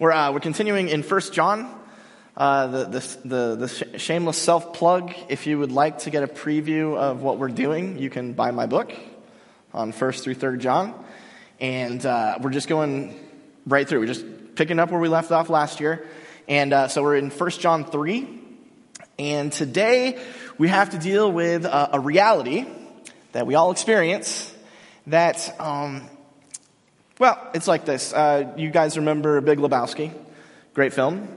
We're, uh, we're continuing in 1 John, uh, the, the, the, the shameless self plug. If you would like to get a preview of what we're doing, you can buy my book on 1st through 3rd John. And uh, we're just going right through. We're just picking up where we left off last year. And uh, so we're in 1 John 3. And today we have to deal with a, a reality that we all experience that, um, well, it's like this. Uh, you guys remember Big Lebowski? Great film.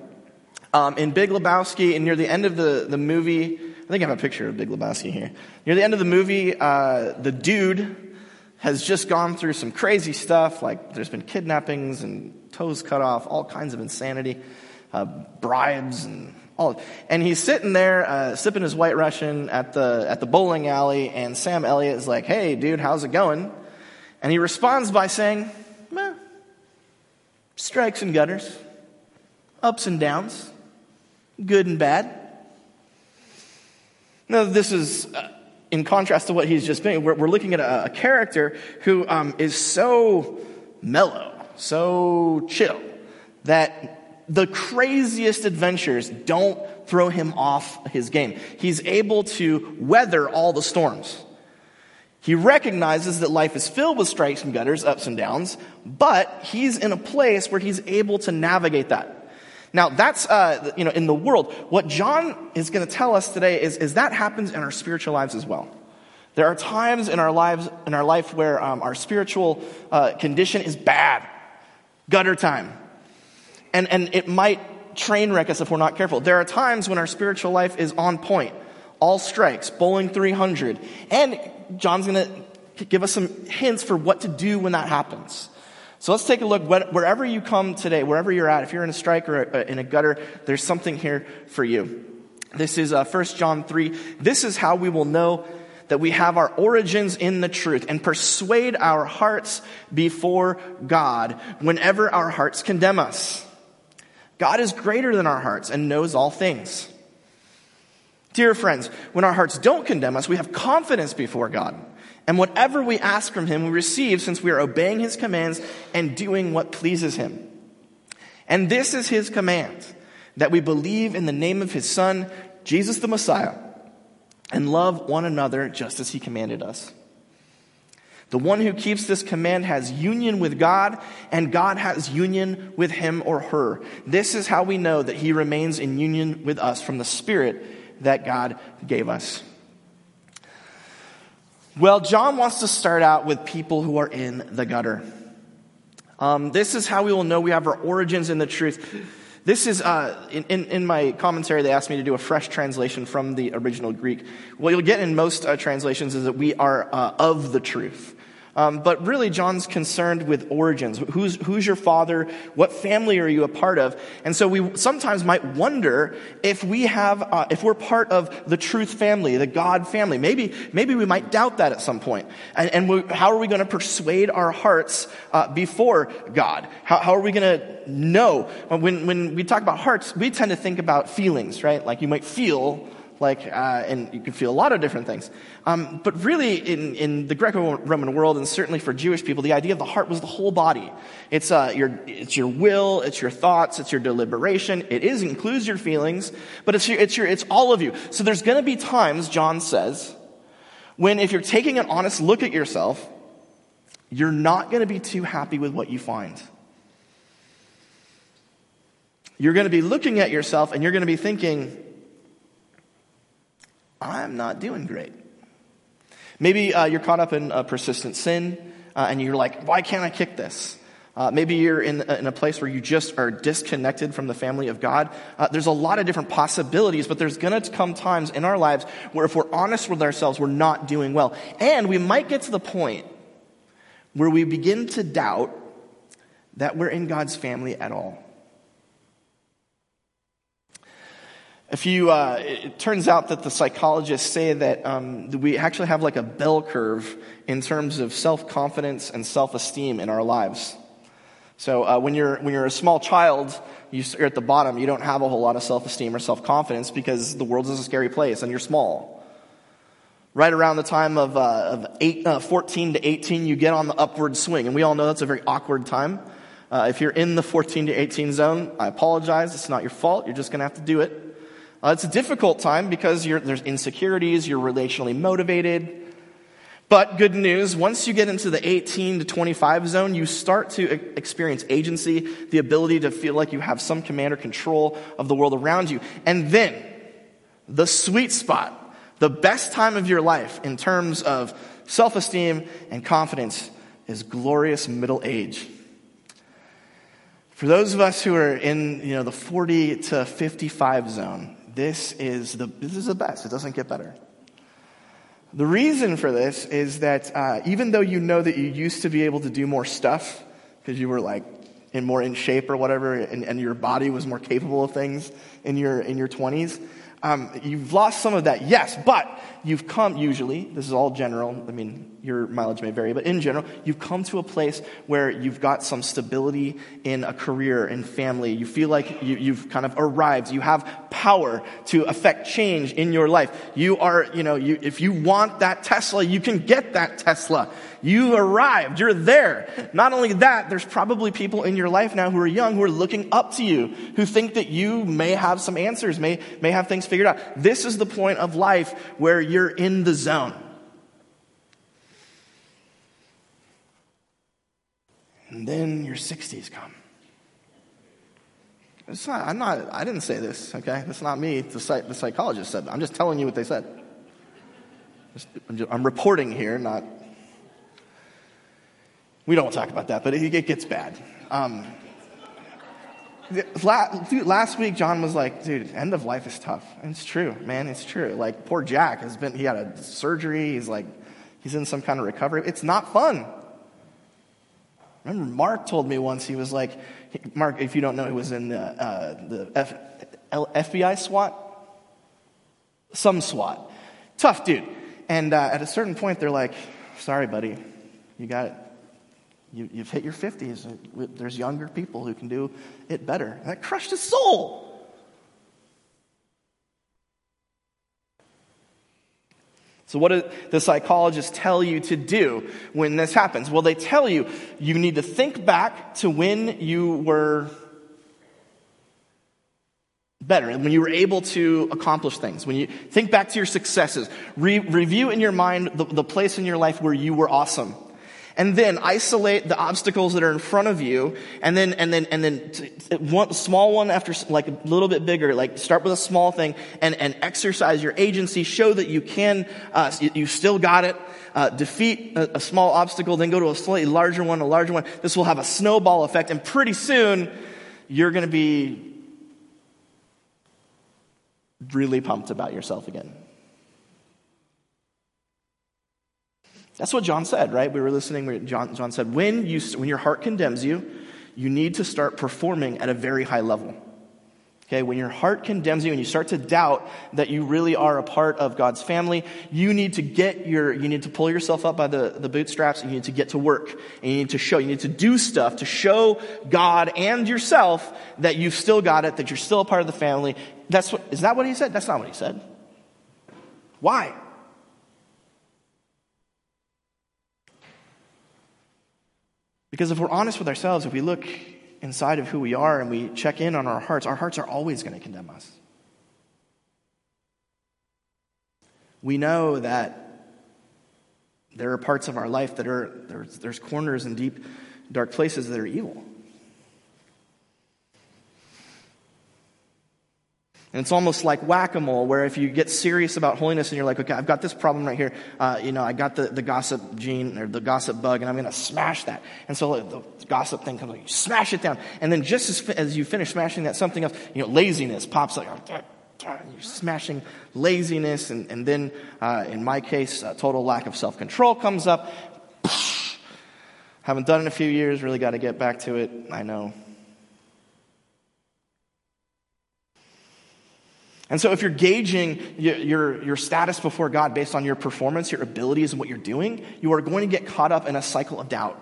Um, in Big Lebowski, and near the end of the, the movie, I think I have a picture of Big Lebowski here. Near the end of the movie, uh, the dude has just gone through some crazy stuff, like there's been kidnappings and toes cut off, all kinds of insanity, uh, bribes and all. And he's sitting there uh, sipping his White Russian at the at the bowling alley, and Sam Elliott is like, "Hey, dude, how's it going?" And he responds by saying, "Meh, strikes and gutters, ups and downs, good and bad." Now, this is uh, in contrast to what he's just been. We're, we're looking at a, a character who um, is so mellow, so chill, that the craziest adventures don't throw him off his game. He's able to weather all the storms. He recognizes that life is filled with strikes and gutters, ups and downs, but he's in a place where he's able to navigate that. Now, that's, uh, you know, in the world. What John is going to tell us today is, is that happens in our spiritual lives as well. There are times in our lives, in our life where um, our spiritual uh, condition is bad. Gutter time and, and it might train wreck us if we're not careful. There are times when our spiritual life is on point, all strikes, bowling 300. And John's going to give us some hints for what to do when that happens. So let's take a look. Wherever you come today, wherever you're at, if you're in a strike or in a gutter, there's something here for you. This is uh, 1 John 3. This is how we will know that we have our origins in the truth and persuade our hearts before God whenever our hearts condemn us. God is greater than our hearts and knows all things. Dear friends, when our hearts don't condemn us, we have confidence before God. And whatever we ask from Him, we receive since we are obeying His commands and doing what pleases Him. And this is His command that we believe in the name of His Son, Jesus the Messiah, and love one another just as He commanded us. The one who keeps this command has union with God, and God has union with him or her. This is how we know that he remains in union with us from the Spirit that God gave us. Well, John wants to start out with people who are in the gutter. Um, this is how we will know we have our origins in the truth. This is, uh, in, in, in, my commentary, they asked me to do a fresh translation from the original Greek. What you'll get in most uh, translations is that we are uh, of the truth. Um, but really, John's concerned with origins. Who's, who's your father? What family are you a part of? And so we sometimes might wonder if we have, uh, if we're part of the truth family, the God family. Maybe, maybe we might doubt that at some point. And, and we, how are we going to persuade our hearts uh, before God? How, how are we going to know? When, when we talk about hearts, we tend to think about feelings, right? Like you might feel like, uh, and you can feel a lot of different things. Um, but really, in, in the Greco-Roman world, and certainly for Jewish people, the idea of the heart was the whole body. It's, uh, your, it's your will, it's your thoughts, it's your deliberation. It is includes your feelings, but it's your, it's your, it's all of you. So there's going to be times, John says, when if you're taking an honest look at yourself, you're not going to be too happy with what you find. You're going to be looking at yourself and you're going to be thinking, I'm not doing great. Maybe uh, you're caught up in a persistent sin uh, and you're like, why can't I kick this? Uh, maybe you're in, in, a place where you just are disconnected from the family of God. Uh, there's a lot of different possibilities, but there's going to come times in our lives where if we're honest with ourselves, we're not doing well. And we might get to the point where we begin to doubt that we're in God's family at all. If you, uh, it turns out that the psychologists say that um, we actually have like a bell curve in terms of self confidence and self esteem in our lives. So uh, when you're when you're a small child, you're at the bottom. You don't have a whole lot of self esteem or self confidence because the world is a scary place and you're small. Right around the time of, uh, of eight, uh, 14 to 18, you get on the upward swing, and we all know that's a very awkward time. Uh, if you're in the 14 to 18 zone, I apologize. It's not your fault. You're just going to have to do it. Uh, it's a difficult time because there's insecurities, you're relationally motivated. But good news, once you get into the 18 to 25 zone, you start to experience agency, the ability to feel like you have some command or control of the world around you. And then, the sweet spot, the best time of your life in terms of self esteem and confidence is glorious middle age. For those of us who are in you know, the 40 to 55 zone, this is the, this is the best. It doesn't get better. The reason for this is that uh, even though you know that you used to be able to do more stuff because you were like in more in shape or whatever, and, and, your body was more capable of things in your in your 20s, um, you've lost some of that, yes, but you've come, usually, this is all general, I mean, your mileage may vary, but in general, you've come to a place where you've got some stability in a career and family. You feel like you, have kind of arrived. You have power to affect change in your life. You are, you know, you, if you want that Tesla, you can get that Tesla. You arrived. You're there. Not only that, there's probably people in your life now who are young who are looking up to you, who think that you may have some answers, may, may have things figured out. This is the point of life where you're in the zone. And then your 60s come. It's not, I'm not, I didn't say this, okay? That's not me. The, the psychologist said I'm just telling you what they said. I'm, just, I'm reporting here, not we don't talk about that, but it, it gets bad. Um, last week, John was like, dude, end of life is tough. And it's true, man, it's true. Like, poor Jack has been, he had a surgery. He's like, he's in some kind of recovery. It's not fun. Remember, Mark told me once, he was like, Mark, if you don't know, he was in the, uh, the F, L, FBI SWAT, some SWAT. Tough dude. And uh, at a certain point, they're like, sorry, buddy, you got it. You, have hit your 50s. Uh, there's younger people who can do it better. That crushed his soul. So, what do the psychologists tell you to do when this happens? Well, they tell you you need to think back to when you were better, when you were able to accomplish things. When you think back to your successes, Re- review in your mind the, the place in your life where you were awesome and then isolate the obstacles that are in front of you. And then and then and then one small one after like a little bit bigger like start with a small thing and and exercise your agency. Show that you can uh, you still got it. Uh, defeat a, a small obstacle then go to a slightly larger one a larger one. This will have a snowball effect. And pretty soon you're going to be really pumped about yourself again That's what John said, right? We were listening John, John said, when, you, when your heart condemns you, you need to start performing at a very high level. Okay, when your heart condemns you and you start to doubt that you really are a part of God's family, you need to get your, you need to pull yourself up by the, the bootstraps and you need to get to work. And you need to show, you need to do stuff to show God and yourself that you've still got it, that you're still a part of the family. That's what, is that what he said? That's not what he said. Why? Because if we're honest with ourselves, if we look inside of who we are and we check in on our hearts, our hearts are always going to condemn us. We know that there are parts of our life that are, there's, there's corners and deep, dark places that are evil. And it's almost like whack-a-mole, where if you get serious about holiness and you're like, okay, I've got this problem right here. Uh, you know, I got the, the gossip gene or the gossip bug, and I'm going to smash that. And so the gossip thing comes, like, you smash it down. And then just as, as you finish smashing that, something else, you know, laziness pops like, you're smashing laziness. And, and then, uh, in my case, total lack of self-control comes up. Haven't done it in a few years, really got to get back to it. I know. And so, if you're gauging your, your, status before God based on your performance, your abilities, and what you're doing, you are going to get caught up in a cycle of doubt.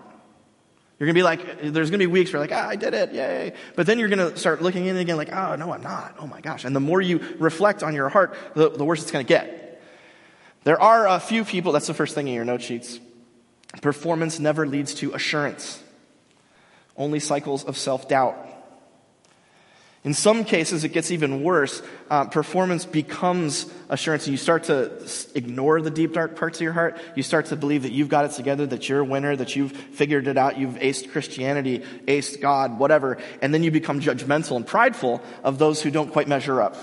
You're going to be like, there's going to be weeks where you're like, ah, I did it, yay. But then you're going to start looking in again, like, oh, no, I'm not. Oh my gosh. And the more you reflect on your heart, the, the worse it's going to get. There are a few people, that's the first thing in your note sheets. Performance never leads to assurance. only cycles of self doubt. In some cases, it gets even worse. Uh, performance becomes assurance, and you start to ignore the deep, dark parts of your heart. You start to believe that you've got it together, that you're a winner, that you've figured it out, you've aced Christianity, aced God, whatever. And then you become judgmental and prideful of those who don't quite measure up.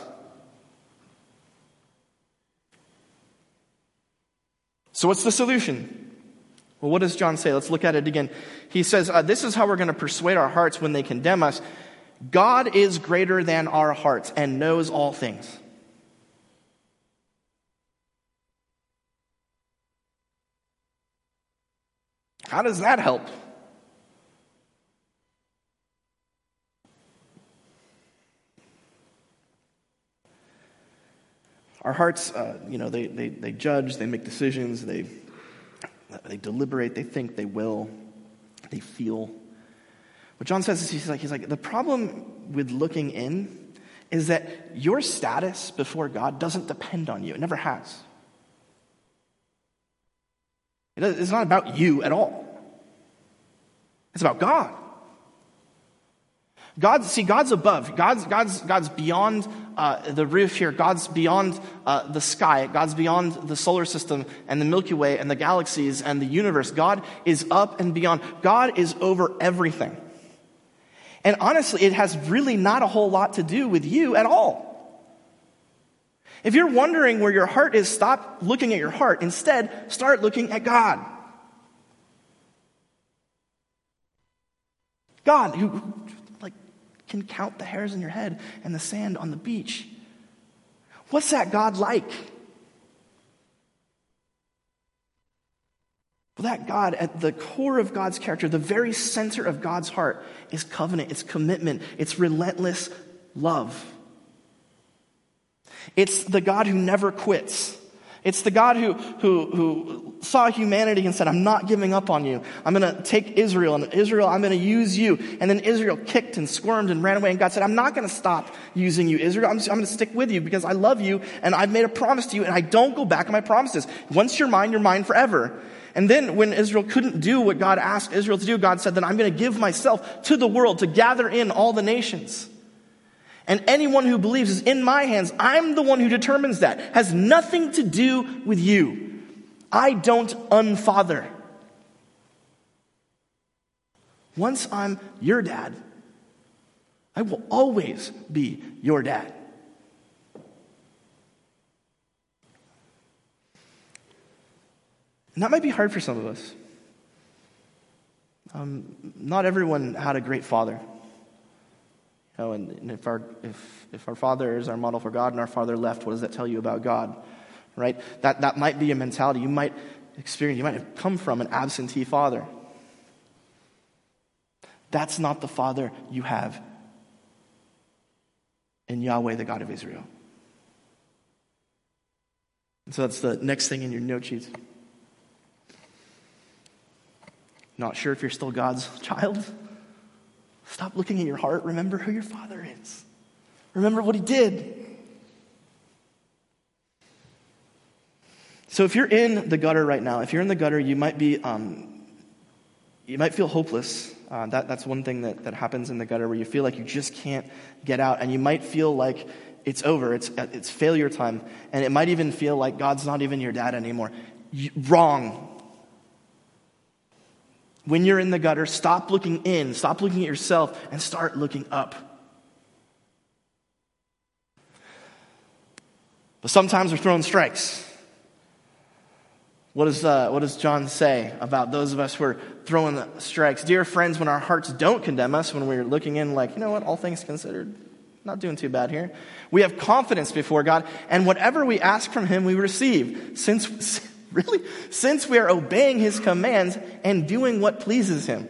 So, what's the solution? Well, what does John say? Let's look at it again. He says, uh, This is how we're going to persuade our hearts when they condemn us. God is greater than our hearts and knows all things. How does that help? Our hearts, uh, you know, they, they, they judge, they make decisions, they, they deliberate, they think, they will, they feel. What John says is he's like, he's like, the problem with looking in is that your status before God doesn't depend on you. It never has. It's not about you at all. It's about God. God, see, God's above. God's, God's, God's beyond uh, the roof here. God's beyond uh, the sky. God's beyond the solar system and the Milky Way and the galaxies and the universe. God is up and beyond. God is over everything. And honestly, it has really not a whole lot to do with you at all. If you're wondering where your heart is, stop looking at your heart. Instead, start looking at God. God, who, like can count the hairs in your head and the sand on the beach. What's that God like? That God, at the core of God's character, the very center of God's heart, is covenant, it's commitment, it's relentless love. It's the God who never quits. It's the God who, who, who saw humanity and said, I'm not giving up on you. I'm going to take Israel, and Israel, I'm going to use you. And then Israel kicked and squirmed and ran away, and God said, I'm not going to stop using you, Israel. I'm, I'm going to stick with you because I love you, and I've made a promise to you, and I don't go back on my promises. Once you're mine, you're mine forever. And then when Israel couldn't do what God asked Israel to do, God said, then I'm going to give myself to the world to gather in all the nations. And anyone who believes is in my hands. I'm the one who determines that. Has nothing to do with you. I don't unfather. Once I'm your dad, I will always be your dad. And that might be hard for some of us. Um, not everyone had a great father. You know, and, and, if, our, if, if our father is our model for God and our father left, what does that tell you about God? Right? That, that might be a mentality. You might experience, you might have come from an absentee father. That's not the father you have in Yahweh, the God of Israel. And so that's the next thing in your note sheets. Not sure if you're still God's child? Stop looking at your heart. Remember who your father is. Remember what he did. So if you're in the gutter right now, if you're in the gutter, you might be, um, you might feel hopeless. Uh, that, that's one thing that, that happens in the gutter where you feel like you just can't get out. And you might feel like it's over. It's, it's failure time. And it might even feel like God's not even your dad anymore. You, wrong. When you're in the gutter, stop looking in, stop looking at yourself, and start looking up. But sometimes we're throwing strikes. What does, uh, what does John say about those of us who are throwing the strikes? Dear friends, when our hearts don't condemn us, when we're looking in like, you know what, all things considered, not doing too bad here. We have confidence before God, and whatever we ask from Him, we receive. Since, Really? Since we are obeying his commands and doing what pleases him.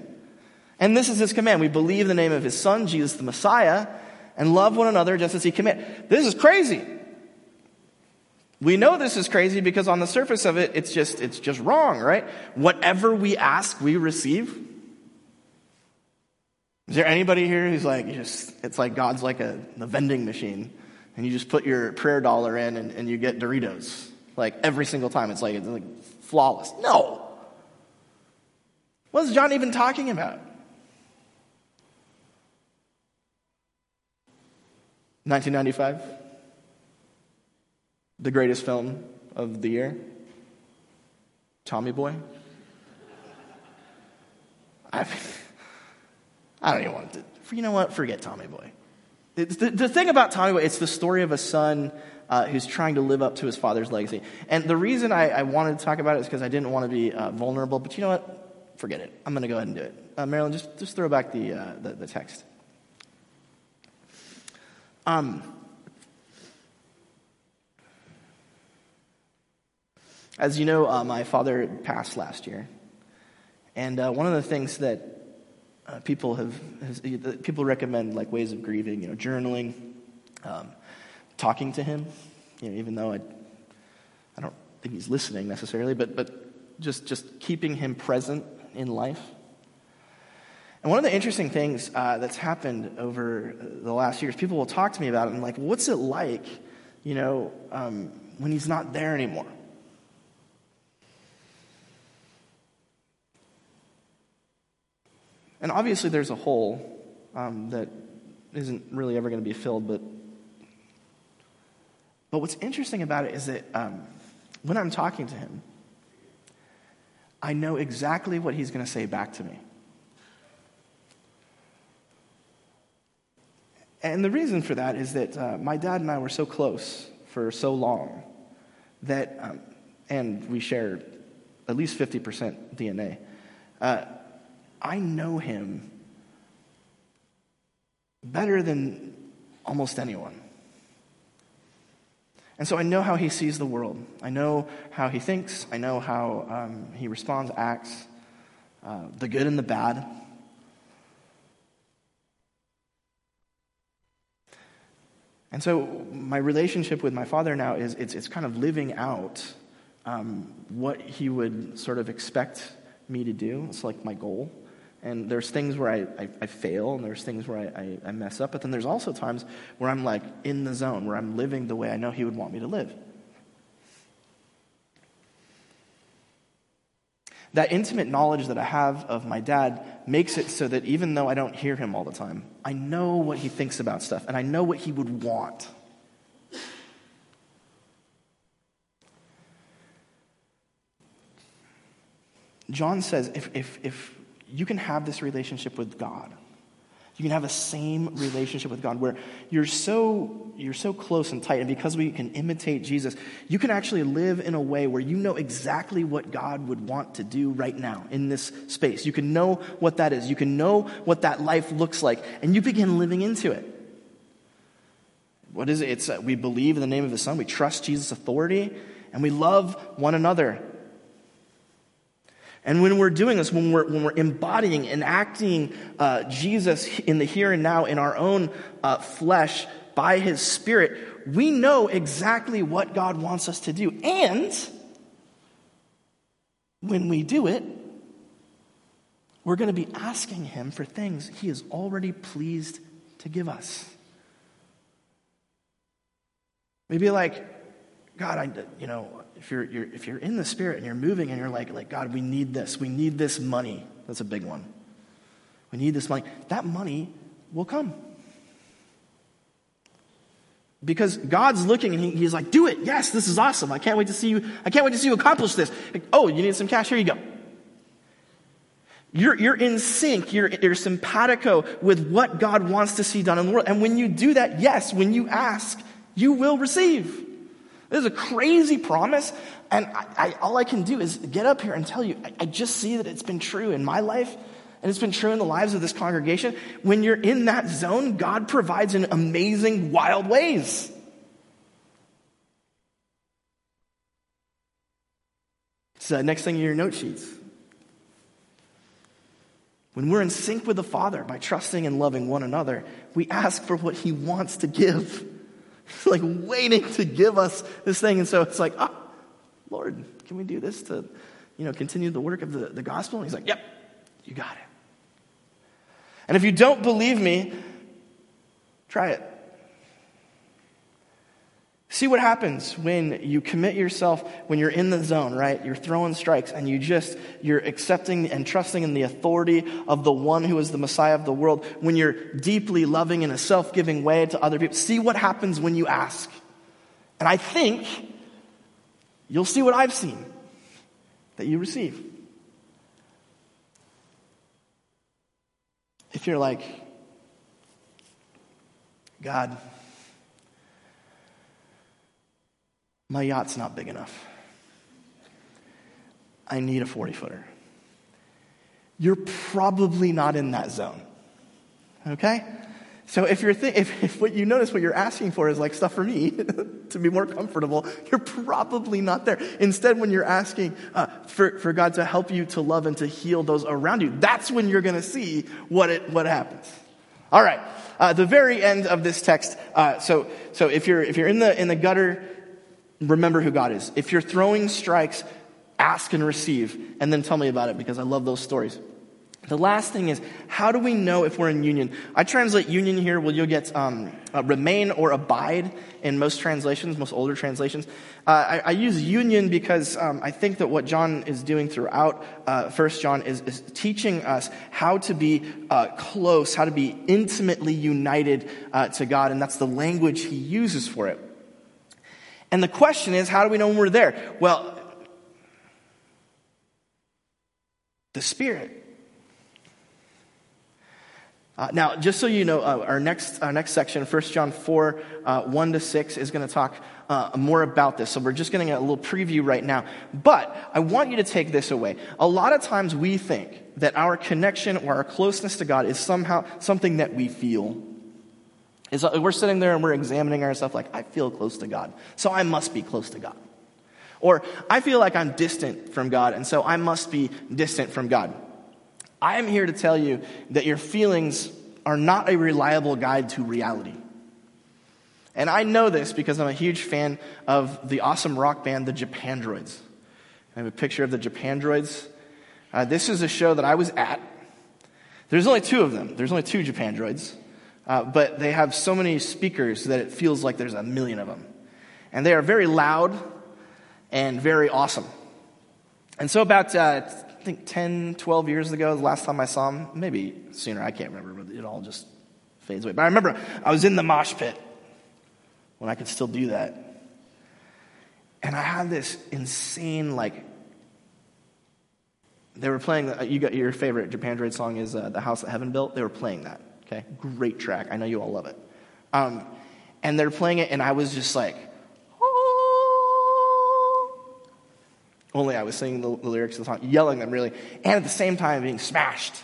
And this is his command. We believe the name of his son, Jesus the Messiah, and love one another just as he commanded. This is crazy. We know this is crazy because on the surface of it, it's just, it's just wrong, right? Whatever we ask, we receive. Is there anybody here who's like, just, it's like God's like a, a vending machine and you just put your prayer dollar in and, and you get Doritos? Like every single time, it's like, it's like flawless. No. What is John even talking about? 1995, the greatest film of the year, Tommy Boy. I, I don't even want to. You know what? Forget Tommy Boy. The, the, thing about Tommy Boy, it's the story of a son uh, who's trying to live up to his father's legacy. And the reason I, I wanted to talk about it is because I didn't want to be uh, vulnerable. But you know what? Forget it. I'm going to go ahead and do it. Uh, Marilyn, just, just throw back the, uh, the, the, text. Um, as you know, uh, my father passed last year. And uh, one of the things that uh, people have has, people recommend like ways of grieving, you know, journaling, um, talking to him, you know, even though I, I don't think he's listening necessarily, but but just just keeping him present in life. And one of the interesting things uh, that's happened over the last years, people will talk to me about it and like, what's it like, you know, um, when he's not there anymore? And obviously, there's a hole um, that isn't really ever going to be filled. But, but what's interesting about it is that um, when I'm talking to him, I know exactly what he's going to say back to me. And the reason for that is that uh, my dad and I were so close for so long that, um, and we share at least 50% DNA. Uh, I know him better than almost anyone. And so I know how he sees the world. I know how he thinks. I know how um, he responds, acts, uh, the good and the bad. And so my relationship with my father now is it's, it's kind of living out um, what he would sort of expect me to do. It's like my goal. And there's things where I, I, I fail and there's things where I, I, mess up. But then there's also times where I'm like in the zone, where I'm living the way I know He would want me to live. That intimate knowledge that I have of my dad makes it so that even though I don't hear him all the time, I know what he thinks about stuff and I know what he would want. John says if, if, if you can have this relationship with God. You can have the same relationship with God where you're so, you're so close and tight, and because we can imitate Jesus, you can actually live in a way where you know exactly what God would want to do right now in this space. You can know what that is. You can know what that life looks like, and you begin living into it. What is it? It's uh, we believe in the name of His Son, we trust Jesus' authority, and we love one another. And when we're doing this, when we're, when we're embodying and acting uh, Jesus in the here and now in our own uh, flesh by his spirit, we know exactly what God wants us to do. And when we do it, we're going to be asking him for things he is already pleased to give us. Maybe like, God, I, you know, if you're, you're, if you're in the spirit and you're moving and you're like, like, God, we need this. We need this money. That's a big one. We need this money. That money will come. Because God's looking and he, he's like, do it. Yes, this is awesome. I can't wait to see you. I can't wait to see you accomplish this. Like, oh, you need some cash? Here you go. You're, you're in sync. You're, you're simpatico with what God wants to see done in the world. And when you do that, yes, when you ask, you will receive. This is a crazy promise, and I, I, all I can do is get up here and tell you, I, I just see that it's been true in my life, and it's been true in the lives of this congregation. When you're in that zone, God provides in amazing, wild ways. So, next thing in your note sheets. When we're in sync with the Father by trusting and loving one another, we ask for what He wants to give. Like waiting to give us this thing. And so it's like, oh, Lord, can we do this to, you know, continue the work of the, the gospel? And he's like, yep, you got it. And if you don't believe me, try it. See what happens when you commit yourself, when you're in the zone, right? You're throwing strikes and you just, you're accepting and trusting in the authority of the one who is the Messiah of the world. When you're deeply loving in a self giving way to other people. See what happens when you ask. And I think you'll see what I've seen that you receive. If you're like, God, My yacht's not big enough. I need a 40 footer. You're probably not in that zone. Okay? So if you're th- if, if what you notice what you're asking for is like stuff for me to be more comfortable, you're probably not there. Instead, when you're asking uh, for, for God to help you to love and to heal those around you, that's when you're going to see what it what happens. All right, uh, the very end of this text. Uh, so so if you're if you're in the in the gutter remember who God is. If you're throwing strikes, ask and receive, and then tell me about it because I love those stories. The last thing is, how do we know if we're in union? I translate union here, well, you'll get um, uh, remain or abide in most translations, most older translations. Uh, I, I, use union because um, I think that what John is doing throughout uh, First John is, is, teaching us how to be uh, close, how to be intimately united uh, to God, and that's the language he uses for it. And the question is, how do we know when we're there? Well, the Spirit. Uh, now, just so you know, uh, our next our next section, 1 John 4, uh, 1 to 6, is going to talk uh, more about this. So we're just getting a little preview right now. But I want you to take this away. A lot of times we think that our connection or our closeness to God is somehow something that we feel. Is we're sitting there and we're examining ourselves like, I feel close to God, so I must be close to God. Or I feel like I'm distant from God, and so I must be distant from God. I am here to tell you that your feelings are not a reliable guide to reality. And I know this because I'm a huge fan of the awesome rock band, the Japandroids. I have a picture of the Japandroids. Uh, this is a show that I was at. There's only two of them. There's only two Japandroids. Uh, but they have so many speakers that it feels like there's a million of them. And they are very loud and very awesome. And so, about, uh, I think 10, 12 years ago, the last time I saw them, maybe sooner, I can't remember, but it all just fades away. But I remember I was in the mosh pit when I could still do that. And I had this insane, like, they were playing, you got your favorite Japandroid song is uh, The House That Heaven Built. They were playing that. Okay, great track. I know you all love it. Um, and they're playing it, and I was just like, oh. Only I was singing the, the, lyrics of the song, yelling them really, and at the same time being smashed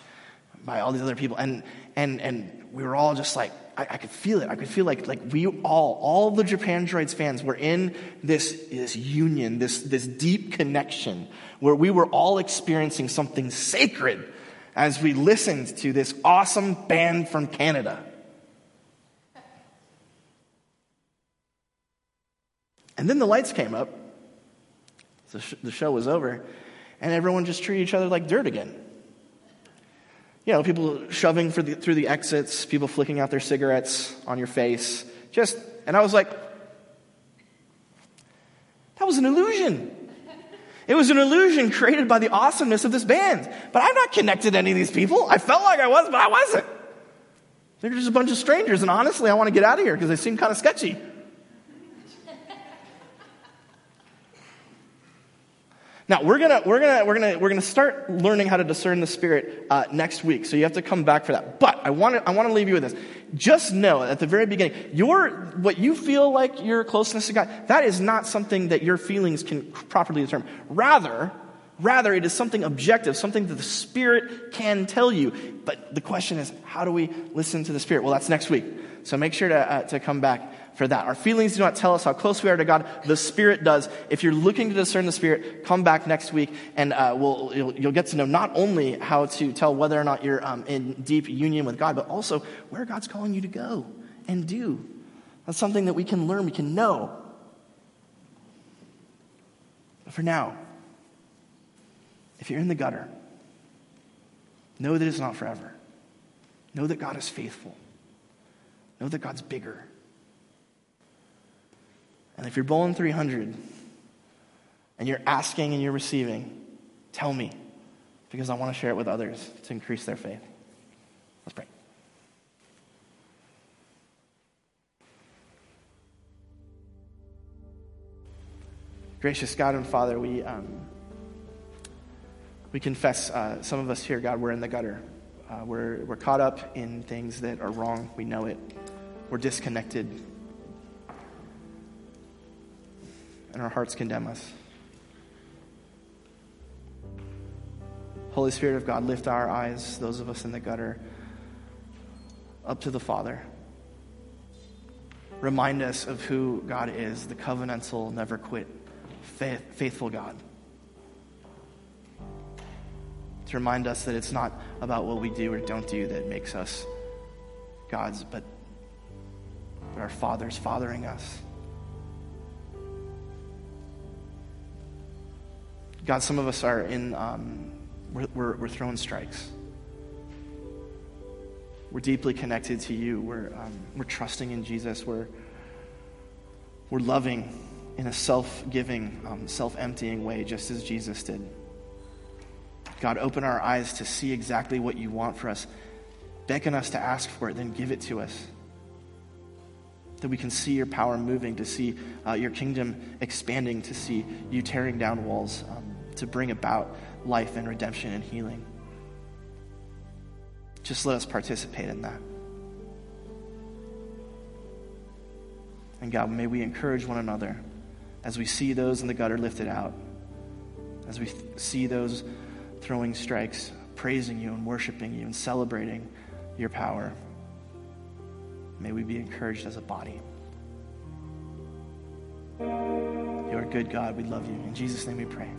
by all these other people. And, and, and we were all just like, I, I could feel it. I could feel like, like we all, all the Japandroids fans were in this, this union, this, this deep connection where we were all experiencing something sacred as we listened to this awesome band from Canada. And then the lights came up, the, sh- the show was over, and everyone just treated each other like dirt again. You know, people shoving the, through the exits, people flicking out their cigarettes on your face. Just, and I was like, that was an illusion. It was an illusion created by the awesomeness of this band. But I'm not connected to any of these people. I felt like I was, but I wasn't. They're just a bunch of strangers, and honestly, I want to get out of here because they seem kind of sketchy. Now we're gonna we're gonna we're gonna we're gonna start learning how to discern the spirit uh, next week. So you have to come back for that. But I want to I want to leave you with this. Just know at the very beginning, your what you feel like your closeness to God that is not something that your feelings can properly determine. Rather, rather it is something objective, something that the Spirit can tell you. But the question is, how do we listen to the Spirit? Well, that's next week. So make sure to uh, to come back for that. Our feelings do not tell us how close we are to God. The Spirit does. If you're looking to discern the Spirit, come back next week and uh, we'll, you'll, you'll, get to know not only how to tell whether or not you're um, in deep union with God, but also where God's calling you to go and do. That's something that we can learn, we can know. But for now, if you're in the gutter, know that it's not forever. Know that God is faithful. Know that God's bigger And if you're bowling 300 and you're asking and you're receiving, tell me because I want to share it with others to increase their faith. Let's pray. Gracious God and Father, we, um, we confess, uh, some of us here, God, we're in the gutter. Uh, we're, we're caught up in things that are wrong. We know it. We're disconnected. And our hearts condemn us. Holy Spirit of God, lift our eyes, those of us in the gutter, up to the Father. Remind us of who God is, the covenantal, never quit faithful God. To remind us that it's not about what we do or don't do that makes us God's, but our Father's fathering us. God, some of us are in, um, we're, we're, we're, throwing strikes. We're deeply connected to you. We're, um, we're trusting in Jesus. We're, we're loving in a self giving, um, self emptying way, just as Jesus did. God, open our eyes to see exactly what you want for us. Beckon us to ask for it, then give it to us. That we can see your power moving, to see uh, your kingdom expanding, to see you tearing down walls, um, to bring about life and redemption and healing. Just let us participate in that. And God, may we encourage one another as we see those in the gutter lifted out, as we th- see those throwing strikes, praising you and worshiping you and celebrating your power, may we be encouraged as a body. You are good, God. We love you. In Jesus' name we pray.